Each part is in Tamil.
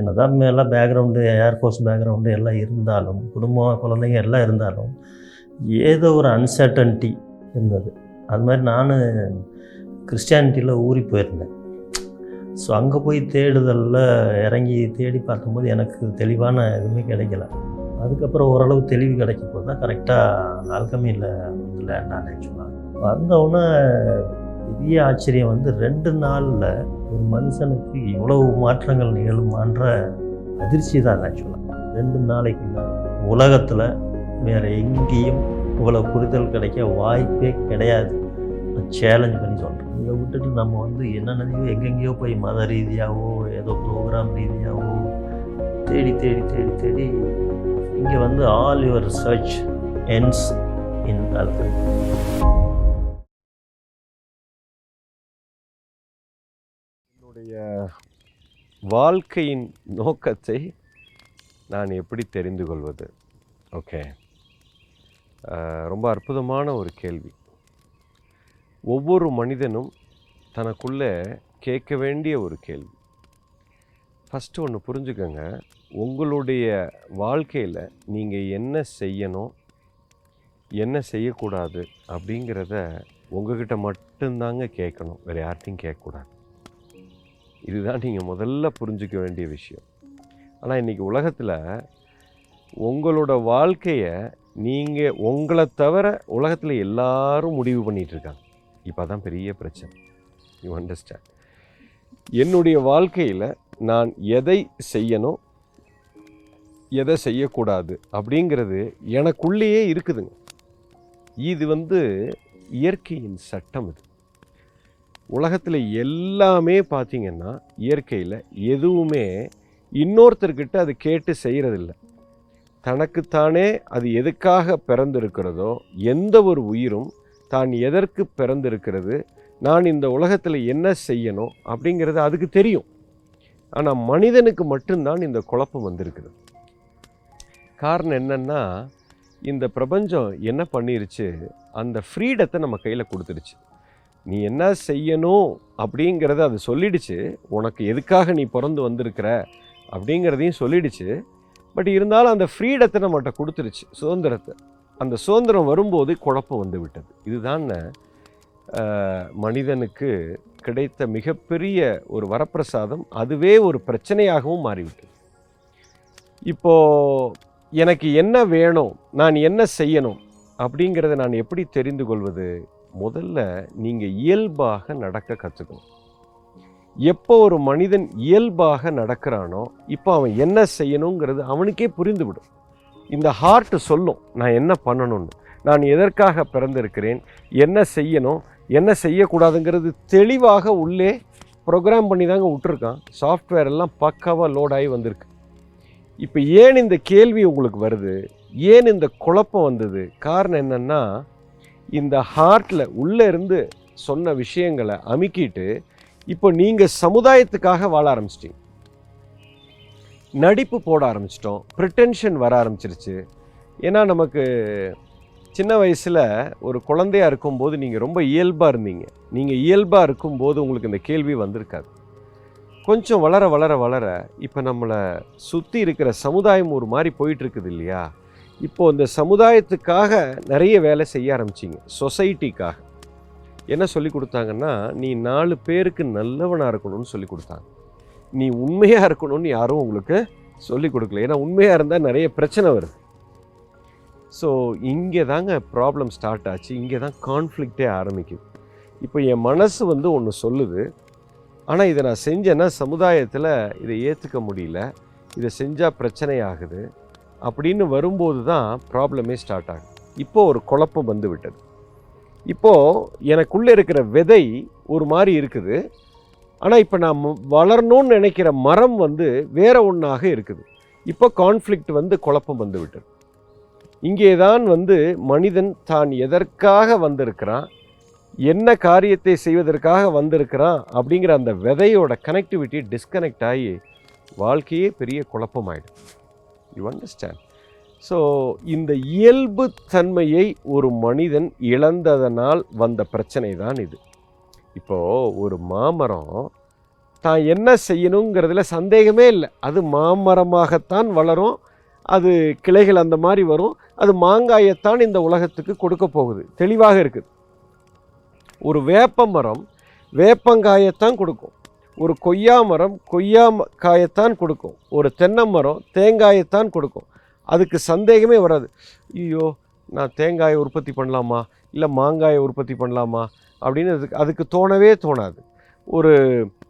என்னதான் எல்லாம் பேக்ரவுண்டு ஏர்ஃபோர்ஸ் பேக்ரவுண்டு எல்லாம் இருந்தாலும் குடும்பம் குழந்தைங்க எல்லாம் இருந்தாலும் ஏதோ ஒரு அன்சர்டன்ட்டி இருந்தது. அது மாதிரி நான் கிறிஸ்டியானிட்டியில் ஊறி போயிருந்தேன். ஸோ அங்கே போய் தேடுதலில் இறங்கி தேடி பார்க்கும்போது எனக்கு தெளிவான எதுவுமே கிடைக்கல. அதுக்கப்புறம் ஓரளவு தெளிவு கிடைக்கும் போது தான் கரெக்டாக ஆல்கமியில் வந்து லேண்ட் ஆனேன்னு சொன்னாங்க. வந்தவுடனே பெரிய ஆச்சரியம் வந்து ரெண்டு நாளில் ஒரு மனுஷனுக்கு இவ்வளவு மாற்றங்கள் நிகழுமான்ற அதிர்ச்சி தான் ஆக்சுவலாக ரெண்டு நாளைக்குள்ள உலகத்தில் வேறு எங்கேயும் இவ்வளோ புரிதல் கிடைக்க வாய்ப்பே கிடையாது. சேலஞ்ச் பண்ணி சொல்கிறேன் இதை விட்டுட்டு நம்ம வந்து என்னென்னதையோ எங்கெங்கேயோ போய் மத ரீதியாகவோ ஏதோ ப்ரோக்ராம் ரீதியாகவோ தேடி தேடி தேடி தேடி இங்கே வந்து all your search ends in alchemy என்னுடைய வாழ்க்கையின் நோக்கத்தை நான் எப்படி தெரிந்து கொள்வது? ஓகே ரொம்ப அற்புதமான ஒரு கேள்வி. ஒவ்வொரு மனிதனும் தனக்குள்ளே கேட்க வேண்டிய ஒரு கேள்வி. ஃபஸ்ட்டு ஒன்று புரிஞ்சுக்கோங்க. உங்களுடைய வாழ்க்கையில் நீங்கள் என்ன செய்யணும்? என்ன செய்யக்கூடாது? அப்படிங்கிறத உங்ககிட்ட மட்டும்தாங்க கேட்கணும். வேறு யார்ட்டையும் கேட்கக்கூடாது. இதுதான் நீங்கள் முதல்ல புரிஞ்சுக்க வேண்டிய விஷயம். ஆனால் இன்றைக்கி உலகத்தில் உங்களோட வாழ்க்கையை நீங்கள் உங்களை தவிர உலகத்தில் எல்லாரும் முடிவு பண்ணிகிட்ருக்காங்க இப்போ தான் பெரிய பிரச்சனை. யூ அண்டர்ஸ்டாண்ட் என்னுடைய வாழ்க்கையில் நான் எதை செய்யணும் எதை செய்யக்கூடாது அப்படிங்கிறது எனக்குள்ளேயே இருக்குதுங்க. இது வந்து இயற்கையின் சட்டம் இது. உலகத்தில் எல்லாமே பார்த்தீங்கன்னா இயற்கையில் எதுவுமே இன்னொருத்தர்கிட்ட அது கேட்டு செய்கிறதில்ல தனக்குத்தானே அது எதுக்காக பிறந்திருக்கிறதோ எந்த ஒரு உயிரும் தான் எதற்கு பிறந்திருக்கிறது நான் இந்த உலகத்தில் என்ன செய்யணும் அப்படிங்கிறது அதுக்கு தெரியும். ஆனால் மனிதனுக்கு மட்டும்தான் இந்த குழப்பம் வந்திருக்குது. காரணம் என்னென்னா இந்த பிரபஞ்சம் என்ன பண்ணிருச்சு அந்த ஃப்ரீடத்தை நம்ம கையில் கொடுத்துருச்சு. நீ என்ன செய்யணும் அப்படிங்கிறத அது சொல்லிடுச்சு. உனக்கு எதுக்காக நீ பிறந்து வந்திருக்கிற அப்படிங்கிறதையும் சொல்லிடுச்சு. பட் இருந்தாலும் அந்த ஃப்ரீடத்தை நம்மகிட்ட கொடுத்துருச்சு சுதந்திரத்தை. அந்த சுதந்திரம் வரும்போது குழப்பம் வந்து விட்டது. இதுதான் மனிதனுக்கு கிடைத்த மிகப்பெரிய ஒரு வரப்பிரசாதம். அதுவே ஒரு பிரச்சனையாகவும் மாறிவிட்டது. இப்போது எனக்கு என்ன வேணும் நான் என்ன செய்யணும் அப்படிங்கிறத நான் எப்படி தெரிந்து கொள்வது? முதல்ல நீங்கள் இயல்பாக நடக்க கற்றுக்கணும் எப்போ ஒரு மனிதன் இயல்பாக நடக்கிறானோ இப்போ அவன் என்ன செய்யணுங்கிறது அவனுக்கே புரிந்துவிடும். இந்த ஹார்ட் சொல்லும் நான் என்ன பண்ணணும்னு. நான் எதற்காக பிறந்திருக்கிறேன் என்ன செய்யணும் என்ன செய்யக்கூடாதுங்கிறது தெளிவாக உள்ளே ப்ரோக்ராம் பண்ணி தாங்க விட்டுருக்கான். சாஃப்ட்வேர் எல்லாம் பக்காவாக லோடாகி வந்திருக்கு. இப்போ ஏன் இந்த கேள்வி உங்களுக்கு வருது? ஏன் இந்த குழப்பம் வந்தது? காரணம் என்னென்னா இந்த ஹார்ட்டில் உள்ளே இருந்து சொன்ன விஷயங்களை அமுக்கிட்டு இப்போ நீங்கள் சமுதாயத்துக்காக வாழ ஆரம்பிச்சிட்டிங்க. நடிப்பு போட ஆரம்பிச்சிட்டோம். ப்ரிட்டென்ஷன் வர ஆரம்பிச்சிருச்சு. ஏன்னா நமக்கு சின்ன வயசில் ஒரு குழந்தையாக இருக்கும்போது நீங்கள் ரொம்ப இயல்பாக இருந்தீங்க. நீங்கள் இயல்பாக இருக்கும்போது உங்களுக்கு இந்த கேள்வி வந்திருக்காது. கொஞ்சம் வளர வளர வளர இப்போ நம்மளை சுற்றி இருக்கிற சமுதாயம் ஒரு மாதிரி போயிட்டுருக்குது இல்லையா? இப்போ இந்த சமுதாயத்துக்காக நிறைய வேலை செய்ய ஆரம்பிச்சிங்க. சொசைட்டிக்காக. என்ன சொல்லி கொடுத்தாங்கன்னா நீ நாலு பேருக்கு நல்லவனாக இருக்கணும்னு சொல்லி கொடுத்தாங்க. நீ உண்மையாக இருக்கணும்னு யாரும் உங்களுக்கு சொல்லி கொடுக்கல. ஏன்னா உண்மையாக இருந்தால் நிறைய பிரச்சனை வருது. ஸோ இங்கே தாங்க ப்ராப்ளம் ஸ்டார்ட் ஆச்சு. இங்கே தான் கான்ஃப்ளிக்டே ஆரம்பிக்குது. இப்போ என் மனசு வந்து ஒன்று சொல்லுது. ஆனால் இதை நான் செஞ்சேன்னா சமுதாயத்தில் இதை ஏற்றுக்க முடியல. இதை செஞ்சால் பிரச்சனை ஆகுது. அப்படின்னு வரும்போது தான் ப்ராப்ளமே ஸ்டார்ட் ஆகும் இப்போது ஒரு குழப்பம் வந்து விட்டது. இப்போது எனக்குள்ளே இருக்கிற விதை ஒரு மாதிரி இருக்குது. ஆனால் இப்போ நான் வளரணும்னு நினைக்கிற மரம் வந்து வேற ஒன்றாக இருக்குது. இப்போ கான்ஃப்ளிக்ட் வந்து குழப்பம் வந்து விட்டது. இங்கே தான் வந்து மனிதன் தான் எதற்காக வந்திருக்கிறான்? என்ன காரியத்தை செய்வதற்காக வந்திருக்கிறான்? அப்படிங்கிற அந்த விதையோட கனெக்டிவிட்டி டிஸ்கனெக்ட் ஆகி வாழ்க்கையே பெரிய குழப்பமாயிடும் யூ அண்டர்ஸ்டாண்ட் ஸோ இந்த இயல்பு தன்மையை ஒரு மனிதன் இழந்ததனால் வந்த பிரச்சனை தான் இது. இப்போது ஒரு மாமரம் தான் என்ன செய்யணுங்கிறதுல சந்தேகமே இல்லை. அது மாமரமாகத்தான் வளரும். அது கிளைகள் அந்த மாதிரி வரும். அது மாங்காயத்தான் இந்த உலகத்துக்கு கொடுக்க போகுது. தெளிவாக இருக்குது. ஒரு வேப்ப மரம் வேப்பங்காயத்தான் கொடுக்கும். ஒரு கொய்யா மரம் கொய்யா காயத்தான் கொடுக்கும். ஒரு தென்னை மரம் தேங்காயத்தான் கொடுக்கும். அதுக்கு சந்தேகமே வராது. ஐயோ நான் தேங்காயை உற்பத்தி பண்ணலாமா? இல்லை மாங்காயை உற்பத்தி பண்ணலாமா? அப்படின்னு அதுக்கு அதுக்கு தோணவே தோணாது. ஒரு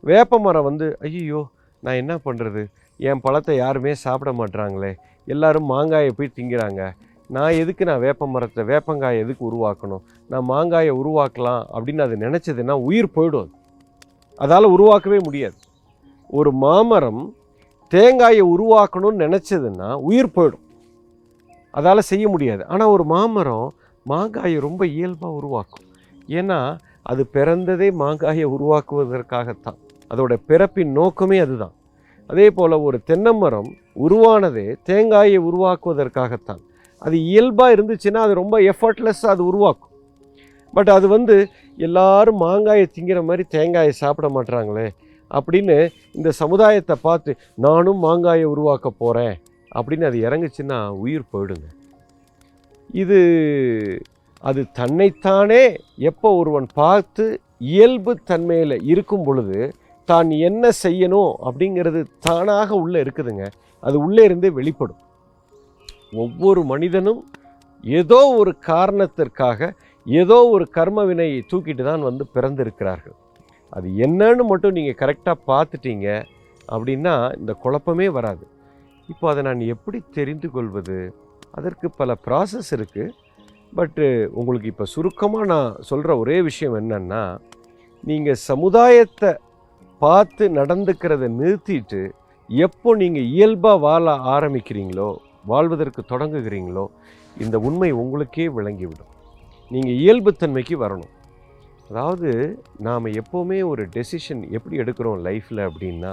வேப்ப மரம் வந்து ஐயோ நான் என்ன பண்ணுறது என் பழத்தை யாருமே சாப்பிட மாட்றாங்களே. எல்லாரும் மாங்காயை போய் திங்கிறாங்க. நான் எதுக்கு நான் வேப்ப மரத்தை வேப்பங்காயை எதுக்கு உருவாக்கணும்? நான் மாங்காயை உருவாக்கலாம் அப்படின்னு அது நினச்சதுன்னா உயிர் போயிடும் அது. அதால் உருவாக்கவே முடியாது. ஒரு மாமரம் தேங்காயை உருவாக்கணும்னு நினச்சதுன்னா உயிர் போயிடும். அதால் செய்ய முடியாது. ஆனால் ஒரு மாமரம் மாங்காயை ரொம்ப இயல்பாக உருவாக்கும். ஏன்னா அது பிறந்ததே மாங்காயை உருவாக்குவதற்காகத்தான். அதோட பிறப்பின் நோக்கமே அதுதான். அதே போல் ஒரு தென்னை மரம் உருவானதே தேங்காயை உருவாக்குவதற்காகத்தான். அது இயல்பாக இருந்துச்சுன்னா அது ரொம்ப எஃபர்ட்லெஸ்ஸாக அது உருவாக்கும். பட் அது வந்து எல்லாரும் மாங்காயை திங்கிற மாதிரி தேங்காயை சாப்பிட மாட்றாங்களே. அப்படின்னு இந்த சமுதாயத்தை பார்த்து நானும் மாங்காயை உருவாக்க போகிறேன் அப்படின்னு அது இறங்குச்சுன்னா உயிர் போயிடுங்க. இது அது தன்னைத்தானே எப்போ ஒருவன் பார்த்து இயல்பு தன்மையில் இருக்கும் பொழுது தான் என்ன செய்யணும் அப்படிங்கிறது தானாக உள்ளே இருக்குதுங்க. அது உள்ளே இருந்தே வெளிப்படும். ஒவ்வொரு மனிதனும் ஏதோ ஒரு காரணத்திற்காக ஏதோ ஒரு கர்ம வினையை தூக்கிட்டு தான் வந்து பிறந்திருக்கிறார்கள். அது என்னன்னு மட்டும் நீங்கள் கரெக்டாக பார்த்துட்டீங்க அப்படின்னா இந்த குழப்பமே வராது. இப்போ அதை நான் எப்படி தெரிந்து கொள்வது? அதற்கு பல ப்ராசஸ் இருக்குது பட்டு உங்களுக்கு இப்போ சுருக்கமாக நான் சொல்கிற ஒரே விஷயம் என்னென்னா நீங்கள் சமுதாயத்தை பார்த்து நடந்துக்கிறத நிறுத்திட்டு எப்போ நீங்கள் இயல்பாக வாழ ஆரம்பிக்கிறீங்களோ வாழ்வதற்கு தொடங்குகிறீங்களோ இந்த உண்மை உங்களுக்கே விளங்கிவிடும். நீங்கள் இயல்புத்தன்மைக்கு வரணும். அதாவது நாம் எப்போவுமே ஒரு டெசிஷன் எப்படி எடுக்கிறோம் லைஃப்பில் அப்படின்னா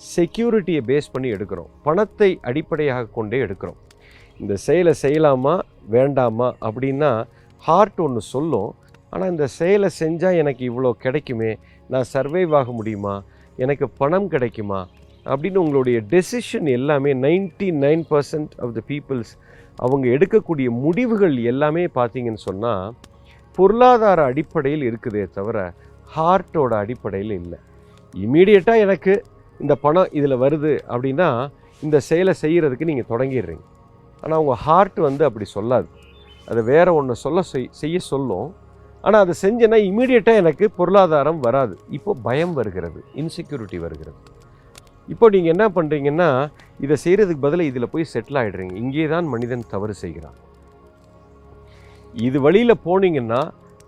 செக்யூரிட்டியை பேஸ் பண்ணி எடுக்கிறோம். பணத்தை அடிப்படையாக கொண்டே எடுக்கிறோம். இந்த செயலை செய்யலாமா வேண்டாமா அப்படின்னா ஹார்ட் ஒன்று சொல்லும். ஆனால் இந்த செயலை செஞ்சால் எனக்கு இவ்வளோ கிடைக்குமே நான் சர்வைவ் ஆக முடியுமா எனக்கு பணம் கிடைக்குமா அப்படின்னு உங்களுடைய டெசிஷன் எல்லாமே 99% nine percent of the peoples அவங்க எடுக்கக்கூடிய முடிவுகள் எல்லாமே பார்த்தீங்கன்னு சொன்னால் பொருளாதார அடிப்படையில் இருக்குதே தவிர ஹார்ட்டோட அடிப்படையில் இல்லை. இமீடியட்டாக எனக்கு இந்த பணம் இதில் வருது அப்படின்னா இந்த செயலை செய்கிறதுக்கு நீங்கள் தொடங்கிடுறீங்க. ஆனால் உங்கள் ஹார்ட் வந்து அப்படி சொல்லாது. அது வேறு ஒன்று சொல்ல செய்- செய்ய சொல்லும். ஆனால் அதை செஞ்சேன்னா இமீடியட்டாக எனக்கு பொருளாதாரம் வராது. இப்போ பயம் வருகிறது இன்செக்யூரிட்டி வருகிறது. இப்போ நீங்கள் என்ன பண்ணுறீங்கன்னா இதை செய்கிறதுக்கு பதிலாக இதில் போய் செட்டில் ஆகிடுறீங்க இங்கே தான் மனிதன் தவறு செய்கிறான். இது வழியில் போனீங்கன்னா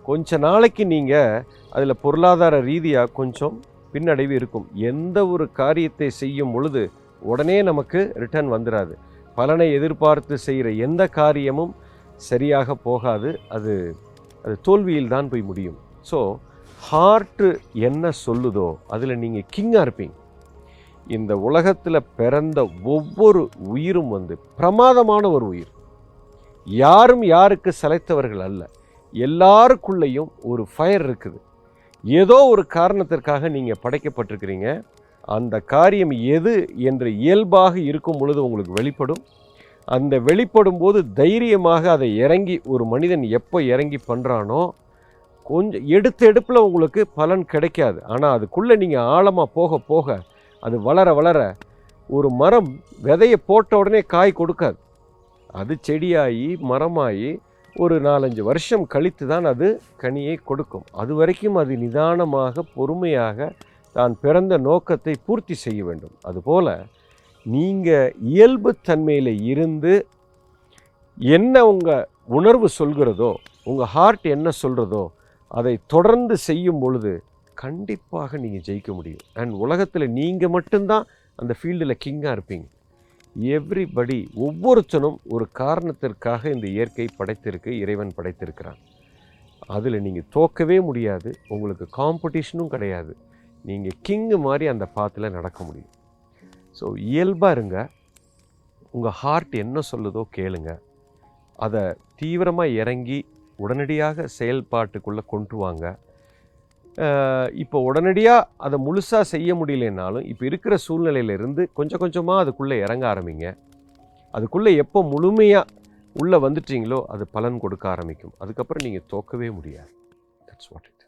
கொஞ்ச நாளைக்கு நீங்கள் அதில் பொருளாதார ரீதியாக கொஞ்சம் பின்னடைவு இருக்கும். எந்த ஒரு காரியத்தை செய்யும் பொழுது உடனே நமக்கு ரிட்டர்ன் வந்துடாது பலனை எதிர்பார்த்து செய்கிற எந்த காரியமும் சரியாக போகாது. அது அது தோல்வியில் தான் போய் முடியும். ஸோ ஹார்ட்டு என்ன சொல்லுதோ அதில் நீங்கள் கிங்காக இருப்பீங்க. இந்த உலகத்தில் பிறந்த ஒவ்வொரு உயிரும் வந்து பிரமாதமான ஒரு உயிர். யாரும் யாருக்கு செலைத்தவர்கள் அல்ல. எல்லாருக்குள்ளேயும் ஒரு ஃபயர் இருக்குது. ஏதோ ஒரு காரணத்திற்காக நீங்கள் படைக்கப்பட்டிருக்கிறீங்க. அந்த காரியம் எது என்று இயல்பாக இருக்கும் பொழுது உங்களுக்கு வெளிப்படும். அந்த வெளிப்படும் போது தைரியமாக அதை இறங்கி ஒரு மனிதன் எப்போ இறங்கி பண்ணுறானோ கொஞ்சம் எடுத்த எடுப்பில் உங்களுக்கு பலன் கிடைக்காது. ஆனால் அதுக்குள்ளே நீங்கள் ஆழமாக போக போக அது வளர வளர ஒரு மரம் விதையை போட்ட உடனே காய் கொடுக்காது. அது செடியாகி மரமாகி ஒரு நாலஞ்சு வருஷம் கழித்து தான் அது கனியை கொடுக்கும். அது வரைக்கும் அது நிதானமாக பொறுமையாக தான் பிறந்த நோக்கத்தை பூர்த்தி செய்ய வேண்டும். அதுபோல் நீங்கள் இயல்பு தன்மையில் இருந்து என்ன உங்கள் உணர்வு சொல்கிறதோ உங்கள் ஹார்ட் என்ன சொல்கிறதோ அதை தொடர்ந்து செய்யும் பொழுது கண்டிப்பாக நீங்கள் ஜெயிக்க முடியும். அண்ட் உலகத்தில் நீங்கள் மட்டும்தான் அந்த ஃபீல்டில் கிங்காக இருப்பீங்க. எவ்ரிபடி ஒவ்வொருத்தனும் ஒரு காரணத்திற்காக இந்த இயற்கை படைத்திருக்கு இறைவன் படைத்திருக்கிறான். அதில் நீங்கள் தோக்கவே முடியாது உங்களுக்கு காம்படிஷனும் கிடையாது. நீங்கள் கிங்கு மாதிரி அந்த பாத்தில் நடக்க முடியும். ஸோ இயல்பாக இருங்க. உங்கள் ஹார்ட் என்ன சொல்லுதோ கேளுங்க. அதை தீவிரமாக இறங்கி உடனடியாக செயல்பாட்டுக்குள்ளே கொண்டு வாங்க. இப்போ உடனடியாக அதை முழுசாக செய்ய முடியலனாலும் இப்போ இருக்கிற சூழ்நிலையிலேருந்து கொஞ்சம் கொஞ்சமாக அதுக்குள்ளே இறங்க ஆரம்பிங்க. அதுக்குள்ளே எப்போ முழுமையாக உள்ளே வந்துட்டீங்களோ அது பலன் கொடுக்க ஆரம்பிக்கும். அதுக்கப்புறம் நீங்கள் தோக்கவே முடியாது. That's what it